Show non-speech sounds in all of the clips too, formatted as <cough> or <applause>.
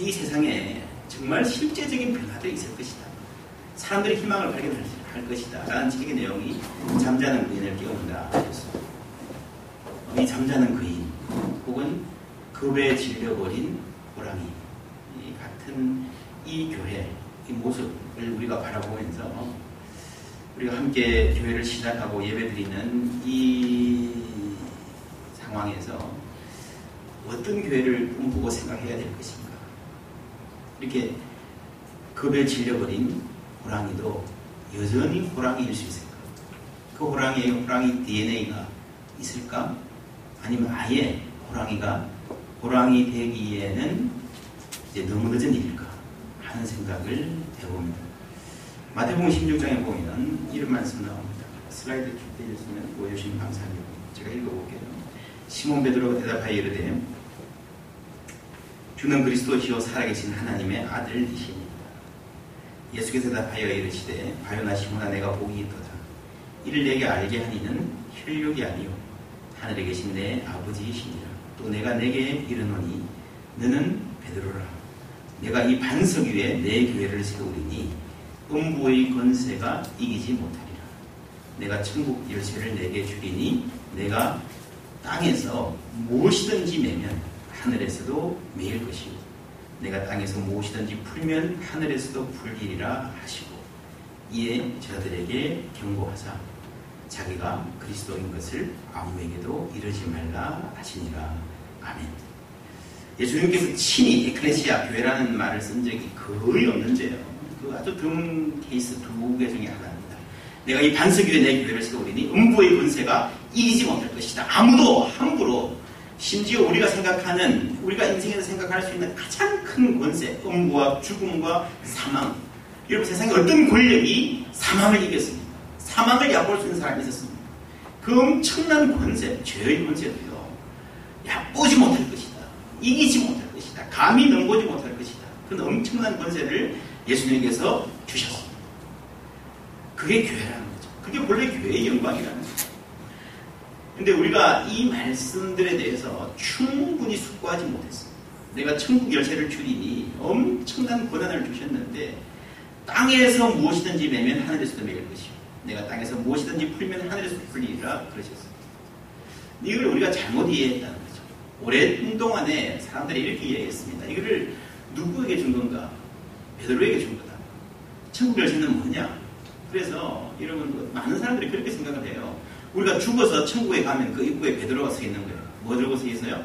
이 세상에 정말 실제적인 변화도 있을 것이다. 사람들이 희망을 발견할 것이다. 라는 책의 내용이 잠자는 그인을 깨운다. 이 잠자는 그인 혹은 급에 질려버린 호랑이 같은 이 교회, 이 모습을 우리가 바라보면서 우리가 함께 교회를 시작하고 예배드리는 이 상황에서 어떤 교회를 꿈보고 생각해야 될 것인가? 이렇게 급에 질려버린 호랑이도 여전히 호랑이일 수 있을까? 그 호랑이의 호랑이 DNA가 있을까? 아니면 아예 호랑이가 호랑이 되기에는 이제 너무 늦은 일일까? 하는 생각을 해봅니다. 마태복음 16장에 보면 이런 말씀 나옵니다. 슬라이드 준비해주시면 보여주시면 감사합니다. 제가 읽어볼게요. 시몬 베드로가 대답하여 이르되 주는 그리스도시요 살아계신 하나님의 아들이시니라. 예수께서 대답하여 이르시되 바요나 시몬아 내가 복이 있도다. 이를 내게 알게 하니는 혈육이 아니요 하늘에 계신 내 아버지이시니라. 또 내가 내게 이르노니 너는 베드로라. 내가 이 반석 위에 내 교회를 세우리니 음부의 권세가 이기지 못하리라. 내가 천국 열쇠를 내게 주리니 내가 땅에서 무엇이든지 매면 하늘에서도 매일 것이고 내가 땅에서 무엇이든지 풀면 하늘에서도 풀리리라 하시고 이에 저들에게 경고하사 자기가 그리스도인 것을 아무에게도 이르지 말라 하시니라. 아멘. 예수님께서 친히 에클레시아 교회라는 말을 쓴 적이 거의 없는데요. 그 아주 드문 케이스 두 개 중에 하나입니다. 내가 이 반석 위에 내 교회를 세우리니 음부의 권세가 이기지 못할 것이다. 아무도 함부로 심지어 우리가 생각하는 우리가 인생에서 생각할 수 있는 가장 큰 권세, 음부와 죽음과 사망. 여러분 세상에 어떤 권력이 사망을 이겼습니까? 사망을 얕볼 수 있는 사람이 있었습니다. 그 엄청난 권세, 죄의 권세도요. 얕보지 못할 것이다. 이기지 못할 것이다. 감히 넘보지 못할 것이다. 그 엄청난 권세를 예수님께서 주셨습니다. 그게 교회라는 거죠. 그게 본래 교회의 영광이라는 거죠. 근데 우리가 이 말씀들에 대해서 충분히 숙고하지 못했습니다. 내가 천국 열쇠를 주리니 엄청난 권한을 주셨는데 땅에서 무엇이든지 매면 하늘에서도 매일 것이고 내가 땅에서 무엇이든지 풀면 하늘에서 풀리리라 그러셨습니다. 이걸 우리가 잘못 이해했다는 거죠. 오랜 동안에 사람들이 이렇게 이해했습니다. 이거를 누구에게 준 건가? 베드로에게 준 거다. 천국 열쇠는 뭐냐? 그래서 여러분 많은 사람들이 그렇게 생각을 해요. 우리가 죽어서 천국에 가면 그 입구에 베드로가 서 있는 거예요. 뭐 들고 서 있어요?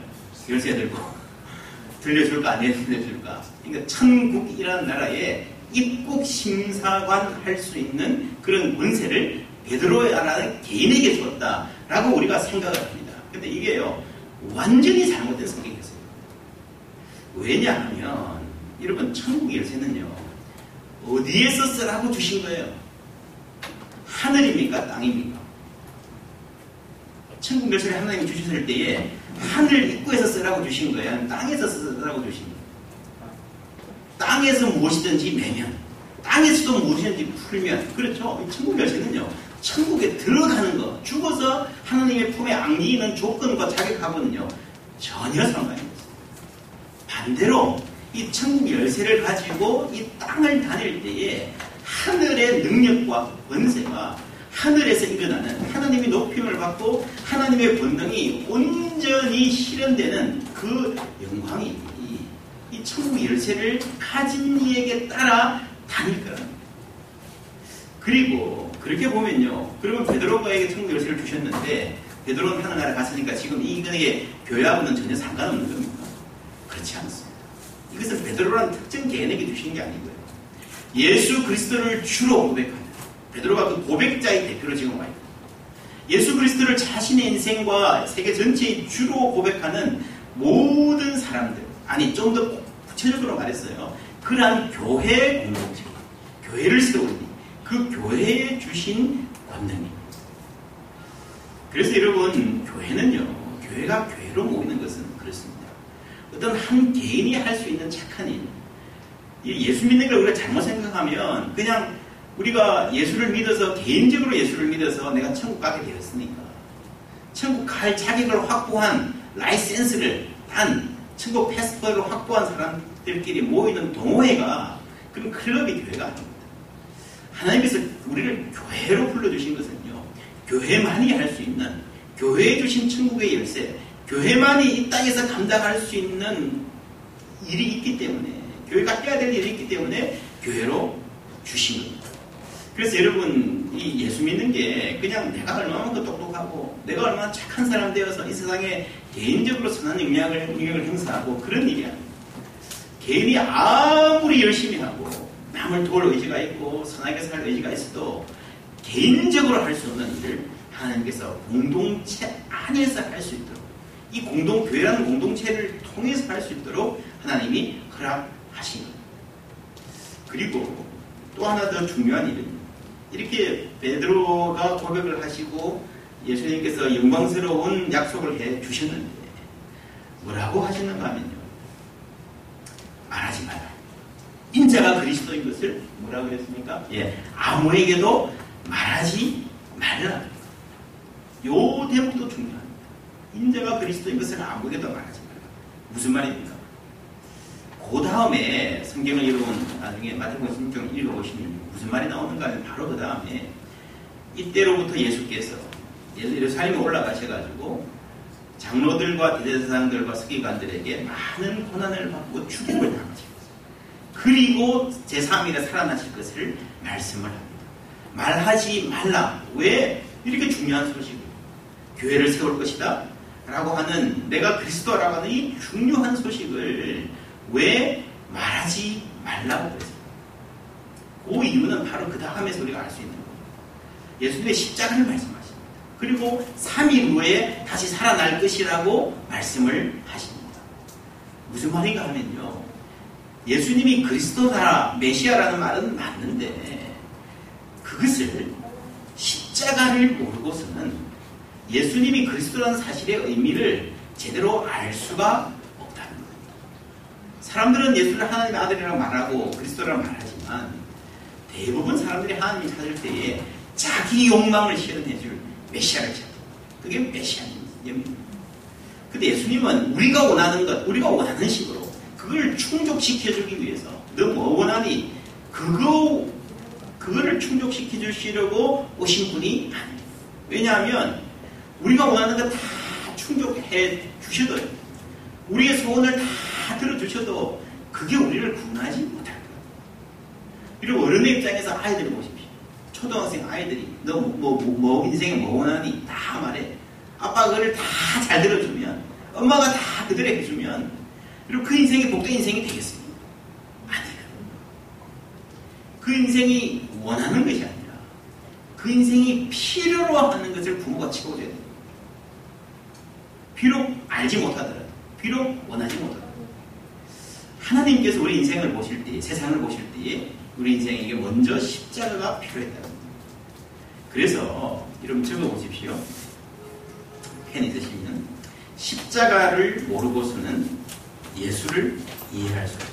열쇠 들고. <laughs> 들려줄까? 안 들려줄까? 그러니까 천국이라는 나라에 입국 심사관 할 수 있는 그런 문세를 베드로라는 개인에게 줬다라고 우리가 생각을 합니다. 근데 이게요, 완전히 잘못된 성격이었어요. 왜냐하면, 여러분, 천국 열쇠는요, 어디에서 쓰라고 주신 거예요? 하늘입니까? 땅입니까? 천국 열쇠를 하나님이 주셨을 때에 하늘 입구에서 쓰라고 주신 거예요? 땅에서 쓰라고 주신 거예요? 땅에서 무엇이든지 매면, 땅에서도 무엇이든지 풀면, 그렇죠? 천국 열쇠는요, 천국에 들어가는 거, 죽어서 하나님의 품에 안기는 조건과 자격하고는요, 전혀 상관이 없어요. 반대로, 이 천국 열쇠를 가지고 이 땅을 다닐 때에 하늘의 능력과 권세가 하늘에서 일어나는 하나님의 높임을 받고 하나님의 권능이 온전히 실현되는 그 영광이 이, 이 천국 열쇠를 가진 이에게 따라 다닐 거라는 그리고 그렇게 보면요. 그러면 베드로가에게 천국 열쇠를 주셨는데 베드로는 하늘나라 갔으니까 지금 이근에게 교회하고는 전혀 상관없는 겁니다. 그렇지 않습니다. 이것은 베드로라는 특정 개인에게 주신 게 아니고요. 예수 그리스도를 주로 고백하는 베드로가 그 고백자의 대표로 지금 와 있다. 예수 그리스도를 자신의 인생과 세계 전체의 주로 고백하는 모든 사람들, 아니 좀 더 구체적으로 말했어요. 그러한 교회 공동체, 교회를 세우니 그 교회에 주신 권능입니다. 그래서 여러분 교회는요, 교회가 교회로 모이는 것은 그렇습니다. 어떤 한 개인이 할 수 있는 착한 일, 예수 믿는 걸 우리가 잘못 생각하면 그냥 우리가 예수를 믿어서 개인적으로 예수를 믿어서 내가 천국 가게 되었으니까 천국 갈 자격을 확보한 라이센스를 단 천국 패스포트를 확보한 사람들끼리 모이는 동호회가 그럼 클럽이 교회가 아닙니다. 하나님께서 우리를 교회로 불러주신 것은요. 교회만이 할 수 있는 교회에 주신 천국의 열쇠 교회만이 이 땅에서 감당할 수 있는 일이 있기 때문에 교회가 해야 될 일이 있기 때문에 교회로 주신 겁니다. 그래서 여러분 이 예수 믿는 게 그냥 내가 얼마만큼 똑똑하고 내가 얼마나 착한 사람 되어서 이 세상에 개인적으로 선한 영향을, 영향을 행사하고 그런 일이 아닙니다. 개인이 아무리 열심히 하고 남을 도울 의지가 있고 선하게 살 의지가 있어도 개인적으로 할 수 없는 일을 하나님께서 공동체 안에서 할 수 있도록 이 공동교회라는 공동체를 통해서 할 수 있도록 하나님이 허락하신 겁니다. 그리고 또 하나 더 중요한 일은 이렇게 베드로가 고백을 하시고 예수님께서 영광스러운 약속을 해 주셨는데 뭐라고 하셨는가 하면요. 말하지 마라. 인자가 그리스도인 것을 뭐라고 그랬습니까? 예, 아무에게도 말하지 말라. 요 대목도 중요합니다. 인자가 그리스도인 것을 아무에게도 말하지 말라. 무슨 말입니까? 그 다음에 성경을 여러분 나중에 마태복음 성경 읽어보시면 무슨 말이 나오는가 하면 바로 그 다음에 이때로부터 예수께서 예루살렘에 올라가셔가지고 장로들과 대제사장들과 서기관들에게 많은 고난을 받고 죽임을 당하십니다. 그리고 제3일에 살아나실 것을 말씀을 합니다. 말하지 말라. 왜 이렇게 중요한 소식을 교회를 세울 것이다. 라고 하는 내가 그리스도라고 하는 이 중요한 소식을 왜 말하지 말라고 그랬어요. 그 이유는 바로 그 다음에서 우리가 알 수 있는 거예요. 예수님의 십자가를 말씀하십니다. 그리고 3일 후에 다시 살아날 것이라고 말씀을 하십니다. 무슨 말인가 하면요. 예수님이 그리스도다, 메시아라는 말은 맞는데 그것을 십자가를 모르고서는 예수님이 그리스도라는 사실의 의미를 제대로 알 수가 없다는 겁니다. 사람들은 예수를 하나님의 아들이라고 말하고 그리스도라고 말하지만 대부분 사람들이 하나님을 찾을 때에 자기 욕망을 실현해줄 메시아를 찾습니다. 그게 메시아입니다. 근데 예수님은 우리가 원하는 것, 우리가 원하는 식으로 그걸 충족시켜주기 위해서 너뭐 원하니? 그거, 그거를 충족시켜 주시려고 오신 분이 아닙니다. 왜냐하면 우리가 원하는 것 다 충족해 주셔도 우리의 소원을 다 들어주셔도 그게 우리를 구원하지 거예요. 그리고 어른의 입장에서 아이들을 보십시오. 초등학생 아이들이 너 뭐, 뭐, 뭐 인생에 뭐 원하니 다 말해. 아빠가 그걸 다잘 들어주면 엄마가 다 그대로 해주면 그리고 그 인생이 복된 인생이 되겠습니까? 그 인생이 원하는 것이 아니라 그 인생이 필요로 하는 것을 부모가 채워줘야 됩니다. 비록 알지 못하더라도 비록 원하지 못하더라도 하나님께서 우리 인생을 보실 때 세상을 보실 때에 우리 인생에게 먼저 십자가가 필요했다는 겁니다. 그래서 여러분 적어보십시오. 펜 있으시면 십자가를 모르고서는 예수를 이해할 수 없다.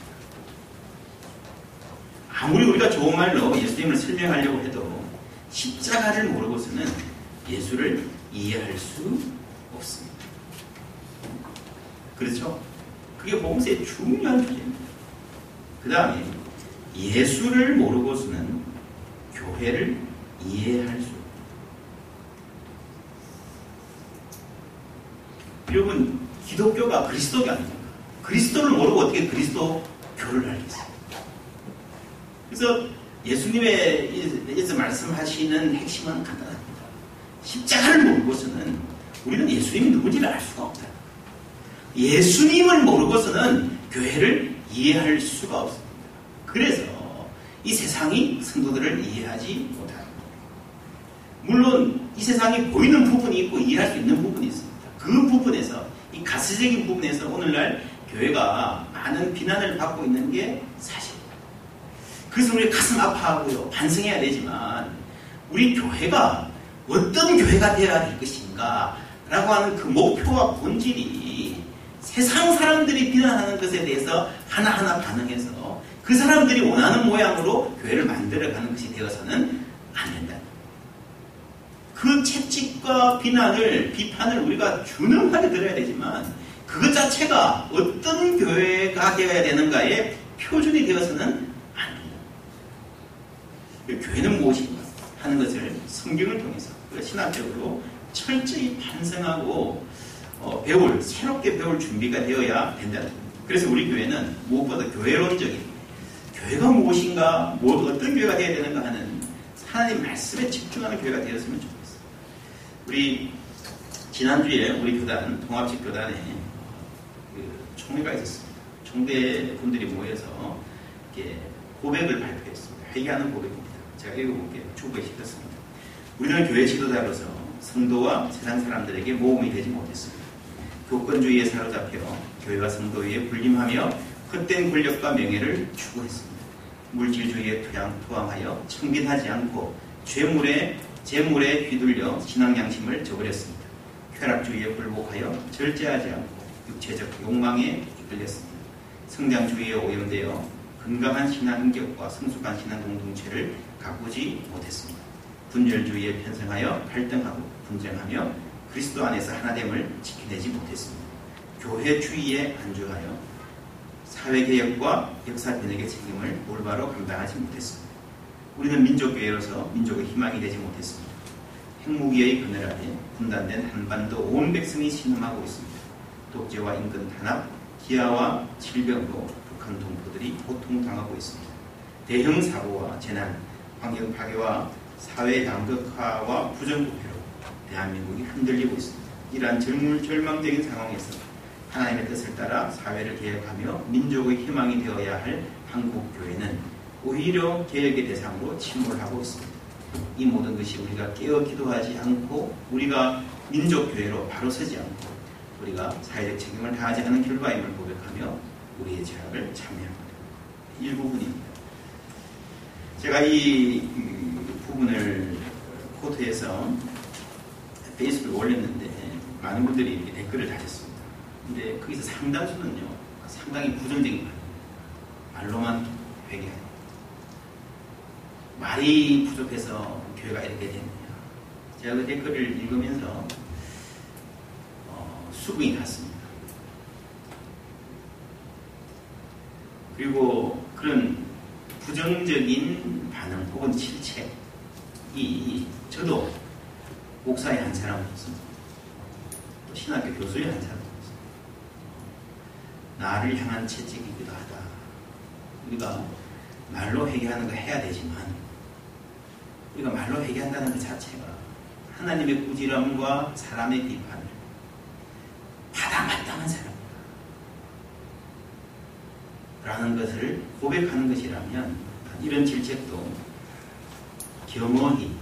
아무리 우리가 좋은 말로 예수님을 설명하려고 해도 십자가를 모르고서는 예수를 이해할 수 없습니다. 그렇죠? 그게 복음서의 중요한 주제입니다. 그 다음에 예수를 모르고서는 교회를 이해할 수 없다. 여러분, 기독교가 그리스도가 아닙니까? 그리스도를 모르고 어떻게 그리스도 교를 알겠어요? 그래서 예수님의 서 말씀하시는 핵심은 간단합니다. 십자가를 모르고서는 우리는 예수님이 누군지를 알 수가 없다. 예수님을 모르고서는 교회를 이해할 수가 없습니다. 그래서 이 세상이 성도들을 이해하지 못합니다. 물론 이 세상이 보이는 부분이 있고 이해할 수 있는 부분이 있습니다. 그 부분에서 이 가스적인 부분에서 오늘날 교회가 많은 비난을 받고 있는 게 사실입니다. 그래서 우리 가슴 아파하고요. 반성해야 되지만 우리 교회가 어떤 교회가 되어야 될 것인가 라고 하는 그 목표와 본질이 세상 사람들이 비난하는 것에 대해서 하나하나 반응해서 그 사람들이 원하는 모양으로 교회를 만들어가는 것이 되어서는 안 된다. 그 채찍과 비난을, 비판을 우리가 준엄하게 들어야 되지만 그것 자체가 어떤 교회가 되어야 되는가의 표준이 되어서는 안 됩니다. 교회는 무엇인가 하는 것을 성경을 통해서 신학적으로 철저히 반성하고 어, 배울 새롭게 배울 준비가 되어야 겁니다. 그래서 우리 교회는 무엇보다 교회론적인 교회가 무엇인가, 뭐 어떤 교회가 되어야 되는가 하는 하나님 말씀에 집중하는 교회가 되었으면 좋겠어요. 우리 지난주에 우리 교단 동합식 교단에 그 총회가 있었습니다. 총대 분들이 모여서 이렇게 고백을 발표했습니다. 회개하는 고백입니다. 제가 읽어볼게요. 주부에 시켰습니다. 우리는 교회 지도자로서 성도와 세상 사람들에게 모험이 되지 못했습니다. 교권주의에 사로잡혀 교회와 성도 위에 불림하며 헛된 권력과 명예를 추구했습니다. 물질주의에 투항하여 청빈하지 않고 죄물에 재물에 휘둘려 신앙 양심을 저버렸습니다. 쾌락주의에 굴복하여 절제하지 않고 육체적 욕망에 이끌렸습니다. 성장주의에 오염되어 건강한 신앙 인격과 성숙한 신앙 공동체를 가꾸지 못했습니다. 분열주의에 편성하여 갈등하고 분쟁하며 그리스도 안에서 하나됨을 지켜내지 못했습니다. 교회주의에 안주하여 사회개혁과 역사 변혁의 책임을 올바로 감당하지 못했습니다. 우리는 민족교회로서 민족의 희망이 되지 못했습니다. 핵무기의 그늘 아래 분단된 한반도 온 백성이 신음하고 있습니다. 독재와 인근 탄압, 기아와 질병으로 북한 동포들이 고통당하고 있습니다. 대형 사고와 재난, 환경 파괴와 사회 양극화와 부정부패로 대한민국이 흔들리고 있습니다. 이러한 절망적인 상황에서 하나님의 뜻을 따라 사회를 개혁하며 민족의 희망이 되어야 할 한국 교회는 오히려 개혁의 대상으로 침몰하고 있습니다. 이 모든 것이 우리가 깨어 기도하지 않고 우리가 민족 교회로 바로 서지 않고 우리가 사회적 책임을 다하지 않은 결과임을 고백하며 우리의 죄악을 참여합니다. 일부분입니다. 제가 이 부분을 코트에서 페이스북에 올렸는데 많은 분들이 댓글을 다셨습니다. 근데 거기서 상당수는요, 상당히 부정적인 말로만 말로만 회개하는. 말이 부족해서 교회가 이렇게 됐느냐. 제가 그 댓글을 읽으면서 어, 수긍이 갔습니다. 그리고 그런 부정적인 반응 혹은 실책이 저도 목사의 한 사람으로서 또 신학교 교수의 한 사람 나를 향한 채찍이기도 하다. 우리가 말로 회개하는 거 해야 되지만 우리가 말로 회개한다는 것 자체가 하나님의 꾸지람과 사람의 비판을 받아 마땅한 사람 라는 것을 고백하는 것이라면 이런 질책도 겸허히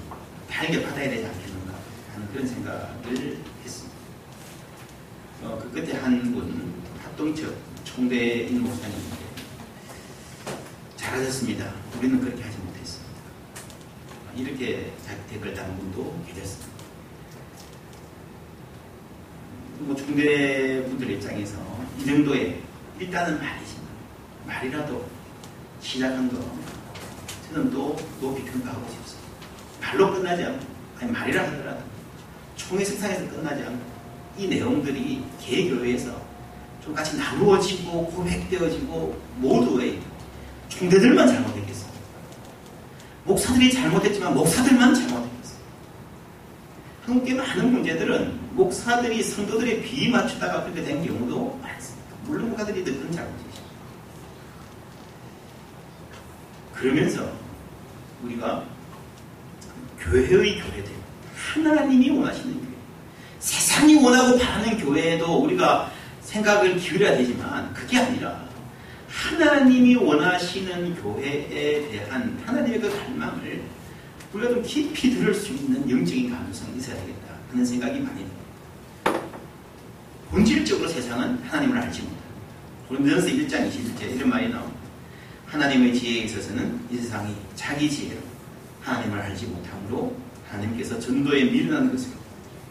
달게 받아야 되지 않겠는가 하는 그런 생각을 했습니다. 어, 그 끝에 한 분 합동적 총대인 목사님인데 잘하셨습니다. 우리는 그렇게 하지 못했습니다. 이렇게 댓글 다는 분도 계셨습니다. 뭐 총대 분들 입장에서 이 정도의 일단은 말이지만 말이라도 시작한 거 저는 또 높이 평가하고 싶습니다. 말로 끝나지 않고 아니 말이라 하더라도 총회 석상에서 끝나지 않고 이 내용들이 개교회에서 좀 같이 나누어지고 고백되어지고 모두의 총대들만 잘못했겠습니다. 목사들이 잘못했지만 목사들만 잘못했겠습니다. 한국의 많은 문제들은 목사들이 성도들의 비위 맞추다가 그렇게 된 경우도 많습니다. 물론 목사들이 큰 잘못이죠. 그러면서 우리가 교회의 교회들 하나님이 원하시는 교회 세상이 원하고 바라는 교회에도 우리가 생각을 기울여야 되지만 그게 아니라 하나님이 원하시는 교회에 대한 하나님의 그 갈망을 우리가 좀 깊이 들을 수 있는 영적인 가능성이 있어야 되겠다 하는 생각이 많이 듭니다. 본질적으로 세상은 하나님을 알지 못합니다. 고린도전서 1장 21절 이런 말이 나옵니다. 하나님의 지혜에 있어서는 이 세상이 자기 지혜로 하나님을 알지 못함으로 하나님께서 전도에 미련한 것을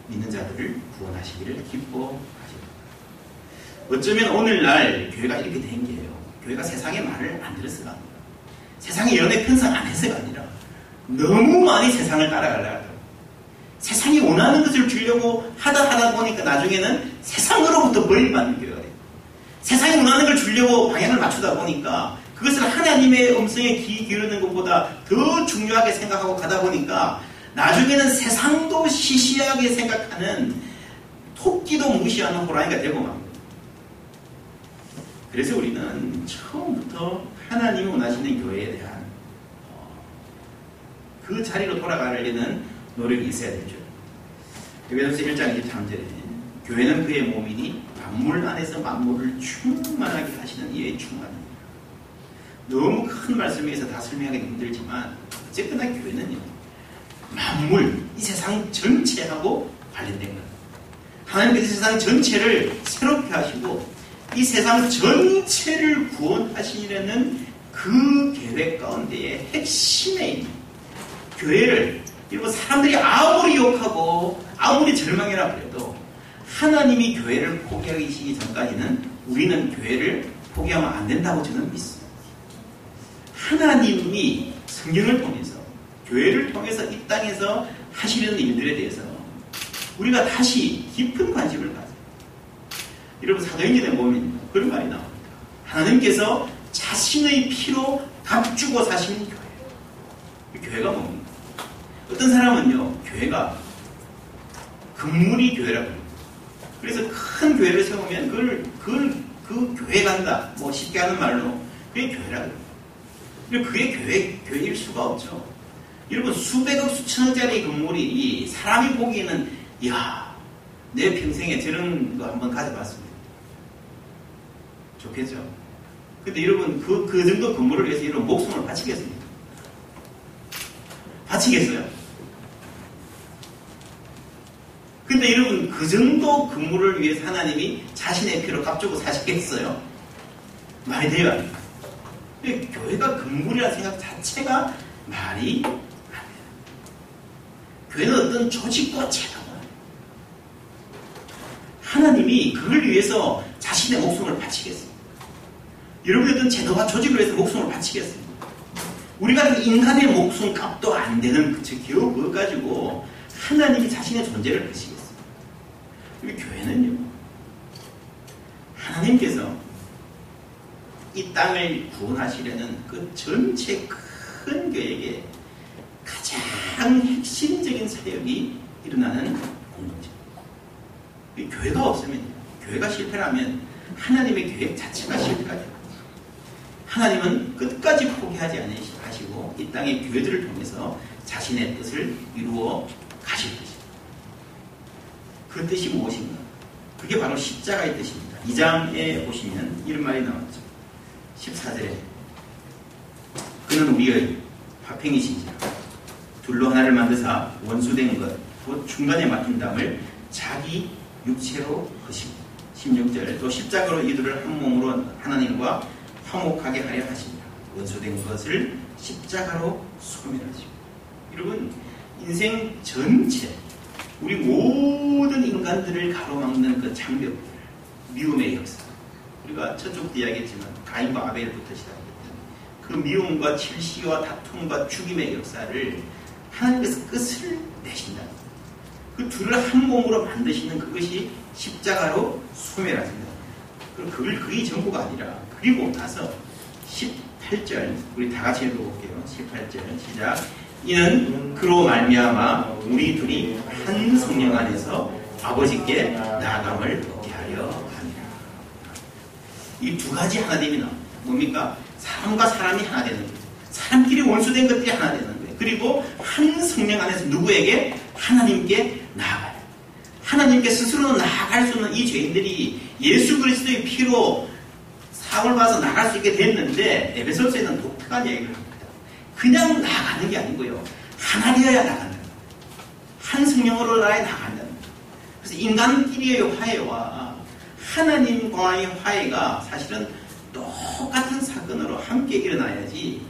믿는 자들을 구원하시기를 기뻐하십니다. 어쩌면 오늘날 교회가 이렇게 된 게요. 교회가 세상의 말을 안 들었어가 세상의 연애 편성 안 해서가 아니라 너무 많이 세상을 따라가려고 세상이 원하는 것을 주려고 하다 하다 보니까 나중에는 세상으로부터 버림받는 교회가 세상이 원하는 걸 주려고 방향을 맞추다 보니까 그것을 하나님의 음성에 귀 기울이는 것보다 더 중요하게 생각하고 가다 보니까 나중에는 세상도 시시하게 생각하는 토끼도 무시하는 호랑이가 되고 맙니다. 그래서 우리는 처음부터 하나님이 원하시는 교회에 대한 어, 그 자리로 돌아가려는 노력이 있어야 되죠. 에베소서 1장 23절에 교회는 그의 몸이니 만물 안에서 만물을 충만하게 하시는 이의 충만입니다. 너무 큰 말씀에서 다 설명하기 힘들지만 어쨌거나 교회는요 만물 이 세상 전체하고 관련된 것. 하나님께서 세상 전체를 새롭게 하시고 이 세상 전체를 구원하시려는 그 계획 가운데의 핵심에 있는 교회를 그리고 사람들이 아무리 욕하고 아무리 절망이라 그래도 하나님이 교회를 포기하기 전까지는 우리는 교회를 포기하면 안 된다고 저는 믿습니다. 하나님이 성경을 통해서 교회를 통해서 이 땅에서 하시려는 일들에 대해서 우리가 다시 깊은 관심을 가져요. 여러분 사도행전에 보면 그런 말이 나옵니다. 하나님께서 자신의 피로 값주고 사신 교회. 교회가 뭡니까? 어떤 사람은요, 교회가 금물이 교회라고 합니다. 그래서 큰 교회를 세우면 그걸, 그걸, 그 교회 간다. 뭐 쉽게 하는 말로 그게 교회라고 합니다. 그게 교회, 교회일 수가 없죠. 여러분, 수백억, 수천억짜리 건물이 사람이 보기에는, 이야, 내 평생에 저런 거 한번 가져봤습니다. 좋겠죠? 근데 여러분, 그, 그 정도 건물을 위해서 여러분 목숨을 바치겠습니까? 바치겠어요? 근데 여러분, 그 정도 건물을 위해서 하나님이 자신의 피로 값주고 사시겠어요? 말이 돼요? 교회가 건물이라는 생각 자체가 말이 안 돼요. 교회는 어떤 조직과 체가 하나님이 그걸 위해서 자신의 목숨을 바치겠습니다. 여러분의 어떤 제도와 조직을 위해서 목숨을 바치겠습니다. 우리 같은 인간의 목숨 값도 안 되는 그 겨우 그거 가지고 하나님이 자신의 존재를 거시겠습니다. 우리 교회는요, 하나님께서 이 땅을 구원하시려는 그 전체 큰 계획에 가장 핵심적인 사역이 일어나는 공동체. 교회가 없으면, 교회가 실패라면 하나님의 계획 자체가 실패가 됩니다. 하나님은 끝까지 포기하지 않으시고 이 땅의 교회들을 통해서 자신의 뜻을 이루어 가실 것입니다. 그 뜻이 무엇인가? 그게 바로 십자가의 뜻입니다. 2장에 보시면 이런 말이 나왔죠. 14절에 그는 우리의 화평이신지라 둘로 하나를 만드사 원수된 것, 곧 중간에 막힌 담을 자기 육체로 하시고 16절 또 십자가로 이들을 한 몸으로 하나님과 화목하게 하려 하십니다. 원수된 것을 십자가로 소멸하시고 여러분 인생 전체 우리 모든 인간들을 가로막는 그 장벽 미움의 역사 우리가 첫쪽도 이야기했지만 가인과 아벨부터 시작했던 그 미움과 질시와 다툼과 죽임의 역사를 하나님께서 끝을 내신다. 그 둘을 한 몸으로 만드시는 그것이 십자가로 소멸하신다. 그리고 그걸 그게 전부가 아니라 그리고 나서 18절 우리 다 같이 읽어볼게요. 18절 시작. 이는 그로 말미암아 우리 둘이 한 성령 안에서 아버지께 나아감을 얻게 하려 합니다. 이 두 가지 하나됨이 나옵니다. 뭡니까? 사람과 사람이 하나 되는 거예요. 사람끼리 원수된 것들이 하나 되는 거예요. 그리고 한 성령 안에서 누구에게? 하나님께 나아가요. 하나님께 스스로 나아갈 수 없는 이 죄인들이 예수 그리스도의 피로 사을 받아서 나갈 수 있게 됐는데 에베소서에는 독특한 얘기를 합니다. 그냥 나가는 게 아니고요. 하나 되어야 나간다. 한 성령으로 나야 나간다. 그래서 인간끼리의 화해와 하나님과의 화해가 사실은 똑같은 사건으로 함께 일어나야지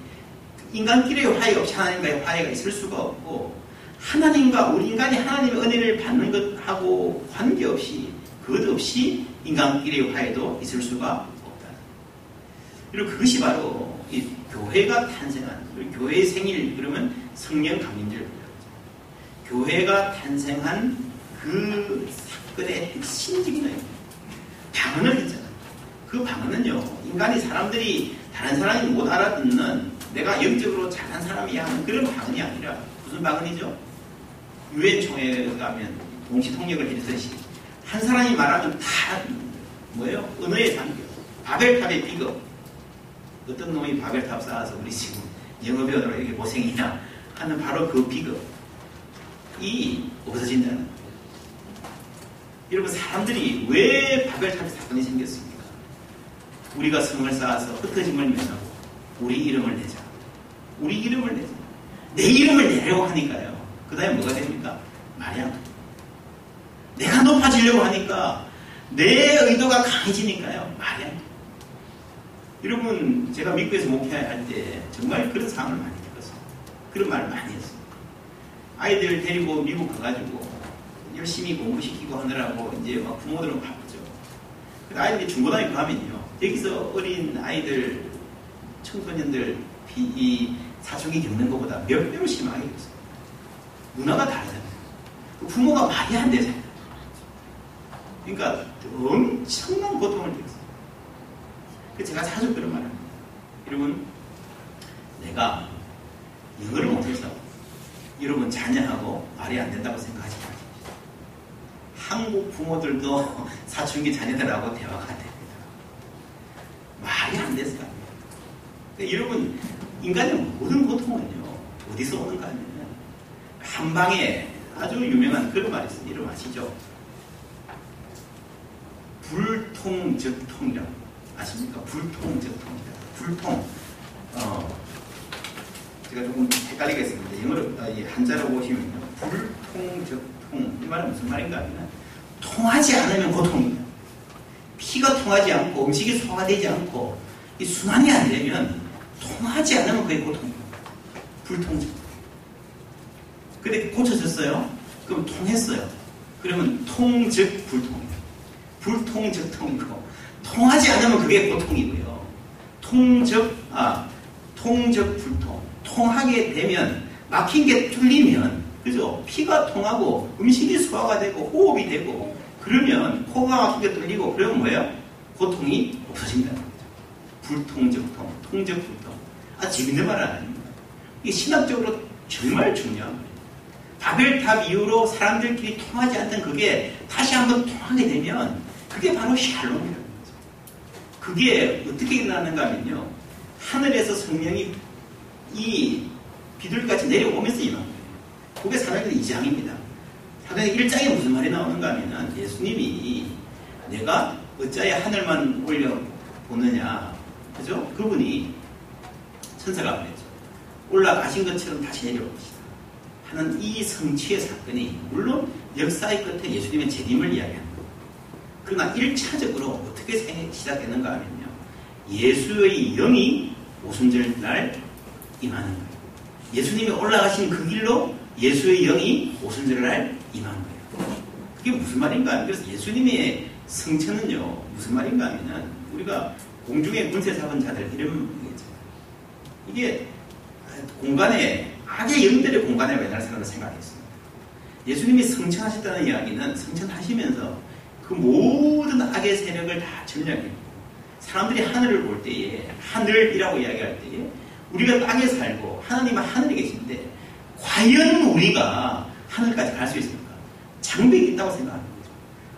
인간끼리의 화해 없이 하나님과의 화해가 있을 수가 없고 하나님과 우리 인간이 하나님의 은혜를 받는 것하고 관계없이 그것 없이 인간끼리의 화해도 있을 수가. 그리고 그것이 바로 이 교회가 탄생한 교회의 생일 그러면 성령 강림절 교회가 탄생한 그 사건의 핵심적인 방언을 했잖아요. 그 방언은요, 인간이 사람들이 다른 사람이 못 알아듣는 내가 영적으로 잘한 사람이야 하는 그런 방언이 아니라 무슨 방언이죠? 유엔 총회에 가면 동시 통역을 해주듯이 한 사람이 말하면 다 뭐예요? 언어의 장벽, 바벨탑의 비극. 어떤 놈이 바벨탑 쌓아서 우리 지금 영어 배우느라 이렇게 고생이냐 하는 바로 그 비극. 이 없어진다는. 여러분 사람들이 왜 바벨탑 사건이 생겼습니까? 우리가 성을 쌓아서 흩어짐을 면하고 우리 이름을 내자. 우리 이름을 내자. 내 이름을 내려고 하니까요. 그 다음에 뭐가 됩니까? 돼. 내가 높아지려고 하니까 내 의도가 강해지니까요. 돼. 여러분, 제가 미국에서 목회할 때 정말 그런 상황을 많이 겪었어요. 그런 말을 많이 했어요. 아이들 데리고 미국 가가지고 열심히 공부시키고 하느라고 이제 막 부모들은 바쁘죠. 아이들이 중고등학교 가면요. 여기서 어린 아이들, 청소년들 이 사춘기 겪는 것보다 몇 배로 심하게 겪어요. 문화가 다르잖아요. 그 부모가 말이 안 되잖아요. 그러니까 엄청난 고통을 겪었어요. 그 제가 자주 그런 말을 합니다. 여러분, 내가 영어를 못해서 여러분 자녀하고 말이 안 된다고 생각하지 마십시오. 한국 부모들도 <laughs> 사춘기 자녀들하고 대화가 됩니다. 말이 안 돼서 안. 그러니까 여러분, 인간의 모든 고통은요, 어디서 오는가 하면, 한방에 아주 유명한 그런 말이 있습니다. 이름 아시죠? 불통적통이라고. 아십니까? 불통적통이다. 불통. 어, 제가 조금 헷갈리겠습니다. 영어로, 아, 한자로 보시면요. 불통적통. 이 말은 무슨 말인가 하면, 통하지 않으면 고통입니다. 피가 통하지 않고, 음식이 소화가 되지 않고, 이 순환이 안 되면, 통하지 않으면 그게 고통입니다. 불통적. 근데 고쳐졌어요? 그럼 통했어요. 그러면 통즉 불통입니다. 불통즉 통이고, 통하지 않으면 그게 고통이고요. 통즉, 아, 통즉 불통. 통하게 되면, 막힌 게 뚫리면, 그죠? 피가 통하고, 음식이 소화가 되고, 호흡이 되고, 그러면 코가 막힌 게 뚫리고, 그러면 뭐예요? 고통이 없어진다는 거죠. 불통즉 통, 통즉 불통. 아, 재밌는 말 아닙니다. 이게 신학적으로 정말 중요한 거예요. 바벨탑 이후로 사람들끼리 통하지 않던 그게 다시 한번 통하게 되면 그게 바로 거죠. 그게 어떻게 일어나는가 하면요. 하늘에서 성령이 이 비둘기같이 내려오면서 임한 거예요. 그게 사도행전 2장입니다. 사도행전 1장에 무슨 말이 나오는가 하면 예수님이 내가 어찌하여 하늘만 올려 보느냐. 그죠? 그분이 천사가 말했죠. 올라가신 것처럼 다시 내려옵시다. 하는 이 성취의 사건이 물론 역사의 끝에 예수님의 재림을 이야기합니다. 그러나 1차적으로 어떻게 시작되는가 하면요. 예수의 영이 오순절 날 임하는 거예요. 예수님이 올라가신 그 길로 예수의 영이 오순절 날 임한 거예요. 그게 무슨 말인가? 그래서 예수님의 성체는요, 무슨 말인가 하면은 우리가 공중의 군세 잡은 자들 얘기죠. 이게 공간에 악의 영들의 공간에 매달사라고 생각했습니다. 예수님이 성천하셨다는 이야기는 성천하시면서 그 모든 악의 세력을 다 점령했고 사람들이 하늘을 볼 때에 하늘이라고 이야기할 때에 우리가 땅에 살고 하나님은 하늘에 계신데 과연 우리가 하늘까지 갈 수 있습니까? 장벽이 있다고 생각하는 거죠.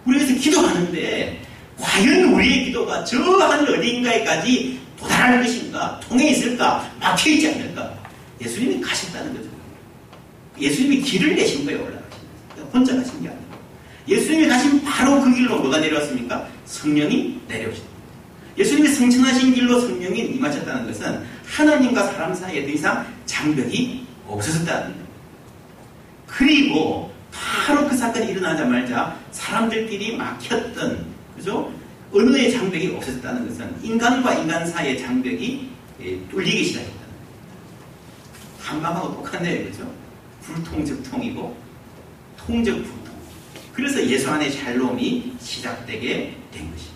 우리가 그래서 기도하는데 과연 우리의 기도가 저 하늘 어디인가에까지 도달하는 것인가? 통해 있을까? 막혀 있지 않을까? 예수님이 가셨다는 거죠. 예수님이 길을 내신 거예요, 올라가신 혼자 가신 게 아니고. 예수님이 가신 바로 그 길로 뭐가 내려왔습니까? 성령이 내려오셨다. 예수님이 성천하신 길로 성령이 임하셨다는 것은 하나님과 사람 사이에 더 이상 장벽이 없어졌다는 거예요. 그리고 바로 그 사건이 일어나자마자 사람들끼리 막혔던 그죠? 언어의 장벽이 없어졌다는 것은 인간과 인간 사이의 장벽이 예, 뚫리기 시작했다. 한방하고 똑같네요. 그죠? 불통즉통이고 통즉불통. 그래서 예수 안의 샬롬이 시작되게 된 것입니다.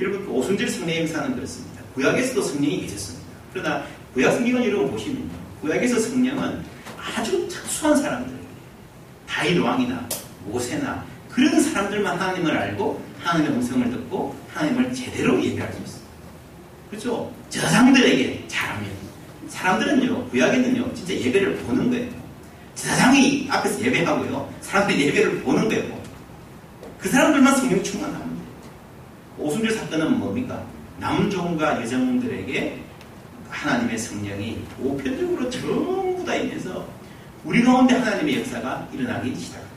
여러분, 그 오순절 성령 행사는 그렇습니다. 구약에서도 성령이 계셨습니다. 그러나 구약 성경을 여러분 보시면요. 구약에서 성령은 아주 특수한 사람들, 다윗 왕이나 모세나 그런 사람들만 하나님을 알고 하나님의 음성을 듣고 하나님을 제대로 예배할 수 있어요. 그렇죠? 저상들에게 잘하면 사람들은요 구약에는요 진짜 예배를 보는 거예요. 제사장이 앞에서 예배하고요 사람들이 예배를 보는 거예요. 그 사람들만 성령 돼요. 오순절 사건은 뭡니까? 남종과 여정들에게 하나님의 성령이 보편적으로 전부 다 임해서 우리 가운데 하나님의 역사가 일어나기 시작합니다.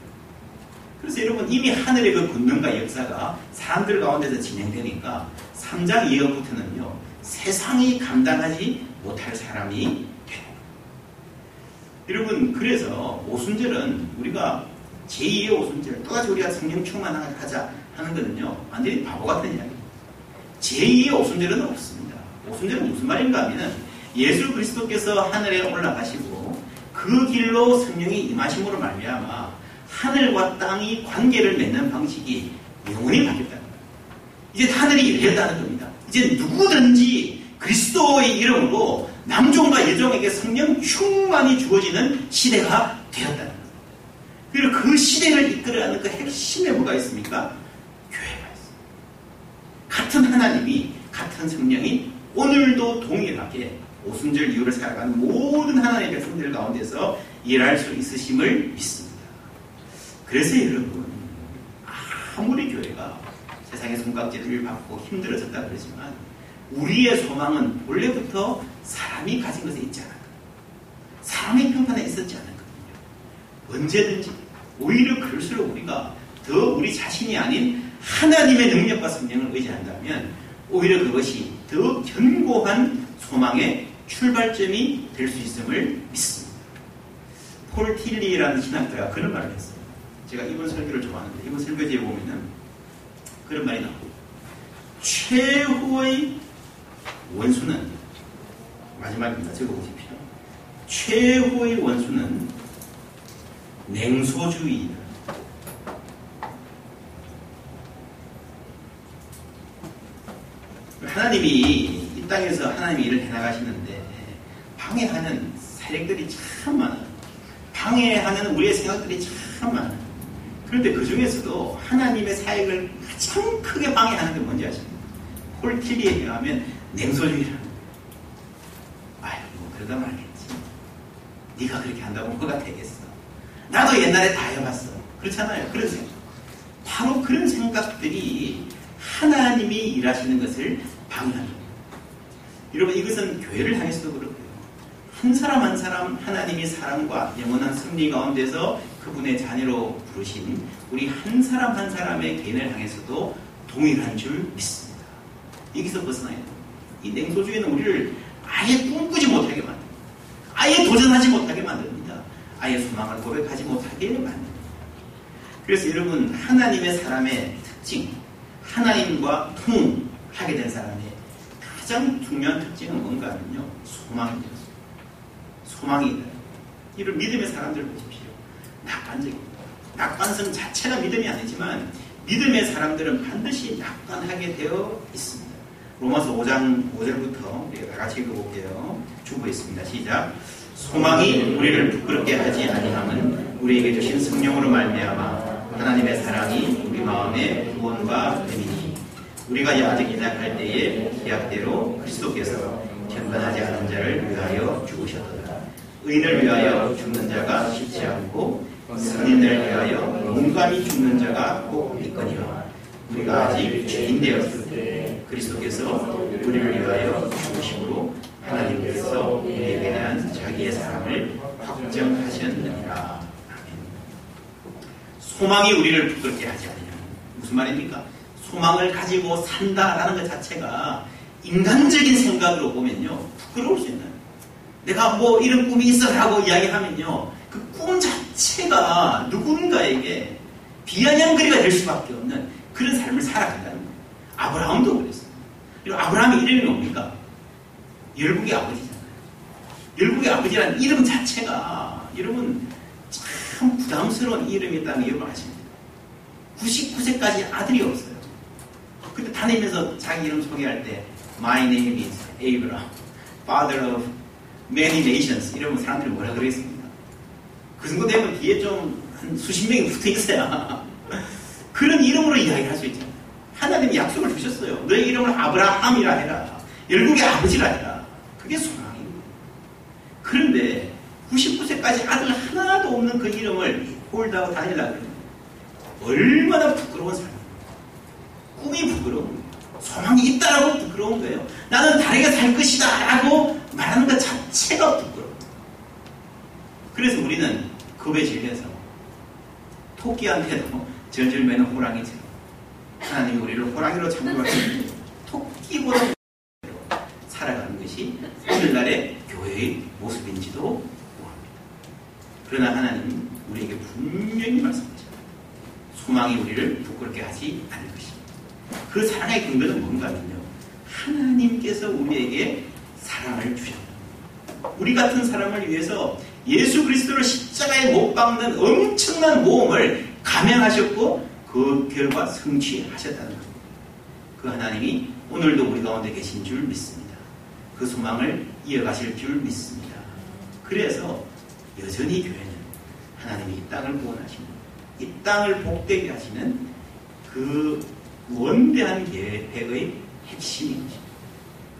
그래서 여러분 이미 하늘의 그 권능과 역사가 사람들 가운데서 진행되니까 3장 2절부터는요 세상이 감당하지 못할 사람이. 여러분 그래서 오순절은 우리가 제2의 오순절 또다시 우리가 성령 충만하자 하는 거는요 완전히 바보 같은 이야기 제2의 오순절은 없습니다. 오순절은 무슨 말인가 하면 예수 그리스도께서 하늘에 올라가시고 그 길로 성령이 임하심으로 말미암아 하늘과 땅이 관계를 맺는 방식이 영원히 바뀌었다는 거예요. 이제 하늘이 열렸다는 겁니다. 이제 누구든지 그리스도의 이름으로 남종과 여종에게 성령 충만히 주어지는 시대가 되었다는 거예요. 그리고 그 시대를 이끌어가는 그 핵심에 뭐가 있습니까? 교회가 있습니다. 같은 하나님이 같은 성령이 오늘도 동일하게 오순절 이후를 살아가는 모든 하나님의 백성들 가운데서 일할 수 있으심을 믿습니다. 그래서 여러분 아무리 교회가 세상의 손깍지를 받고 힘들어졌다 그러지만 우리의 소망은 원래부터 사람이 가진 것에 있지 않았거든요. 사람의 평판에 있었지 않았거든요. 언제든지 오히려 그럴수록 우리가 더 우리 자신이 아닌 하나님의 능력과 성령을 의지한다면 오히려 그것이 더 견고한 소망의 출발점이 될 수 있음을 믿습니다. 폴 틸리라는 신학자가 그런 말을 했어요. 제가 이번 설교를 좋아하는데 이번 설교지에 보면은 그런 말이 나옵니다. 최후의 원수는 마지막입니다. 적어보십시오. 최후의 원수는 냉소주의이다. 하나님이 이 땅에서 하나님이 일을 해나가시는데 방해하는 세력들이 참 많아요. 방해하는 우리의 생각들이 참 많아요. 그런데 그 중에서도 하나님의 사역을 가장 크게 방해하는 게 뭔지 아십니까? 콜티비에 의하면 냉소주의라는 아유, 뭐 그러다 말겠지. 네가 그렇게 한다고 뭐가 되겠어. 나도 옛날에 다 해봤어. 그렇잖아요. 그런 생각. 바로 그런 생각들이 하나님이 일하시는 것을 방해합니다. 여러분 이것은 교회를 향해서도 그렇고요. 한 사람 한 사람 하나님이 사랑과 영원한 승리 가운데서 그분의 자녀로 부르신 우리 한 사람 한 사람의 개인을 향해서도 동일한 줄 믿습니다. 여기서 벗어나야 돼요. 이 냉소주의는 우리를 아예 꿈꾸지 못하게 만듭니다. 아예 도전하지 못하게 만듭니다. 아예 소망을 고백하지 못하게 만듭니다. 그래서 여러분 하나님의 사람의 특징, 하나님과 통하게 된 사람의 가장 중요한 특징은 뭔가 하면요. 소망입니다. 소망이다. 이런 믿음의 사람들 보십시오. 낙관적입니다. 낙관성 자체가 믿음이 아니지만 믿음의 사람들은 반드시 낙관하게 되어 있습니다. 로마서 5장 5절부터 우리가 다 같이 읽어볼게요. 주부했습니다. 시작. 소망이 우리를 부끄럽게 하지 아니함은 우리에게 주신 성령으로 말미암아 하나님의 사랑이 우리 마음의 구원과 됨이니 우리가 아직 연약할 때에 계약대로 그리스도께서 견반하지 않은 자를 위하여 죽으셨도다. 의인을 위하여 죽는 자가 쉽지 않고 선인을 위하여 용감히 죽는 자가 꼭 있거니와 우리가 아직 죄인 되었을 때 그리스도께서 우리를 위하여 죽으심으로 하나님께서 우리에게 대한 자기의 사랑을 확정하셨느니라. 소망이 우리를 부끄럽게 하지 않느냐. 무슨 말입니까? 소망을 가지고 산다라는 것 자체가 인간적인 생각으로 보면요. 부끄러울 수 있는. 내가 뭐 이런 꿈이 있어라고 이야기하면요. 그 꿈 자체가 누군가에게 비아냥거리가 될 수밖에 없는 그런 삶을 살아간다는 거예요. 아브라함도 그랬어요. 그리고 아브라함의 이름이 뭡니까? 열국의 아버지잖아요. 열국의 아버지라는 이름 자체가 여러분 참 부담스러운 이름이었다는 여러분 아십니까? 99세까지 아들이 없어요. 근데 다니면서 자기 이름 소개할 때 My name is Abraham, father of many nations 이러면 사람들이 뭐라 그러겠습니까? 그 정도 되면 뒤에 좀 한 수십 명이 붙어 있어야 <laughs> 그런 이름으로 이야기를 할 수 있잖아요. 하나님이 약속을 주셨어요. 너의 이름을 아브라함이라 해라. 열국의 아버지라 해라. 그게 소망입니다. 그런데 99세까지 아들 하나도 없는 그 이름을 홀다고 다니려고 얼마나 부끄러운 삶입니까? 꿈이 부끄러운. 소망이 있다라고 부끄러운 거예요. 나는 다르게 살 것이다 라고 말하는 것 자체가 부끄러워요. 그래서 우리는 겁에 질려서 토끼한테도 절절 매는 호랑이처럼 하나님이 우리를 호랑이로 참고하시는 토끼보다 살아가는 것이 오늘날의 교회의 모습인지도 모릅니다. 그러나 하나님 우리에게 분명히 말씀하십니다. 소망이 우리를 부끄럽게 하지 않을 것입니다. 그 사랑의 근거는 뭔가 하면요. 하나님께서 우리에게 사랑을 주셨다. 우리 같은 사람을 위해서 예수 그리스도를 십자가에 못 박는 엄청난 모험을 감행하셨고 그 결과 성취하셨다는. 그 하나님이 오늘도 우리 가운데 계신 줄 믿습니다. 그 소망을 이어가실 줄 믿습니다. 그래서 여전히 교회는 하나님이 이 땅을 구원하시는 이 땅을 복되게 하시는 그 원대한 계획의 핵심인.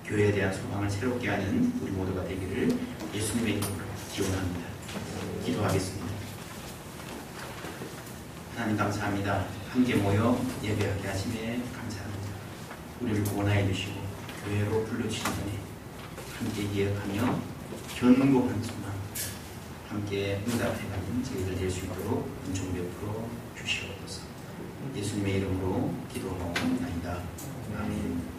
교회에 대한 소망을 새롭게 하는 우리 모두가 되기를 예수님의 이름으로 기원합니다. 기도하겠습니다. 하나님 감사합니다. 함께 모여 예배하게 하심에 감사합니다. 우리를 구원하여 주시고 교회로 불러주신 분이 함께 기억하며 견고한 소망 함께 응답해가는 저희들 될 수 있도록 은총 베풀어 주시옵소서. 예수님의 이름으로 기도하옵나이다. 아멘.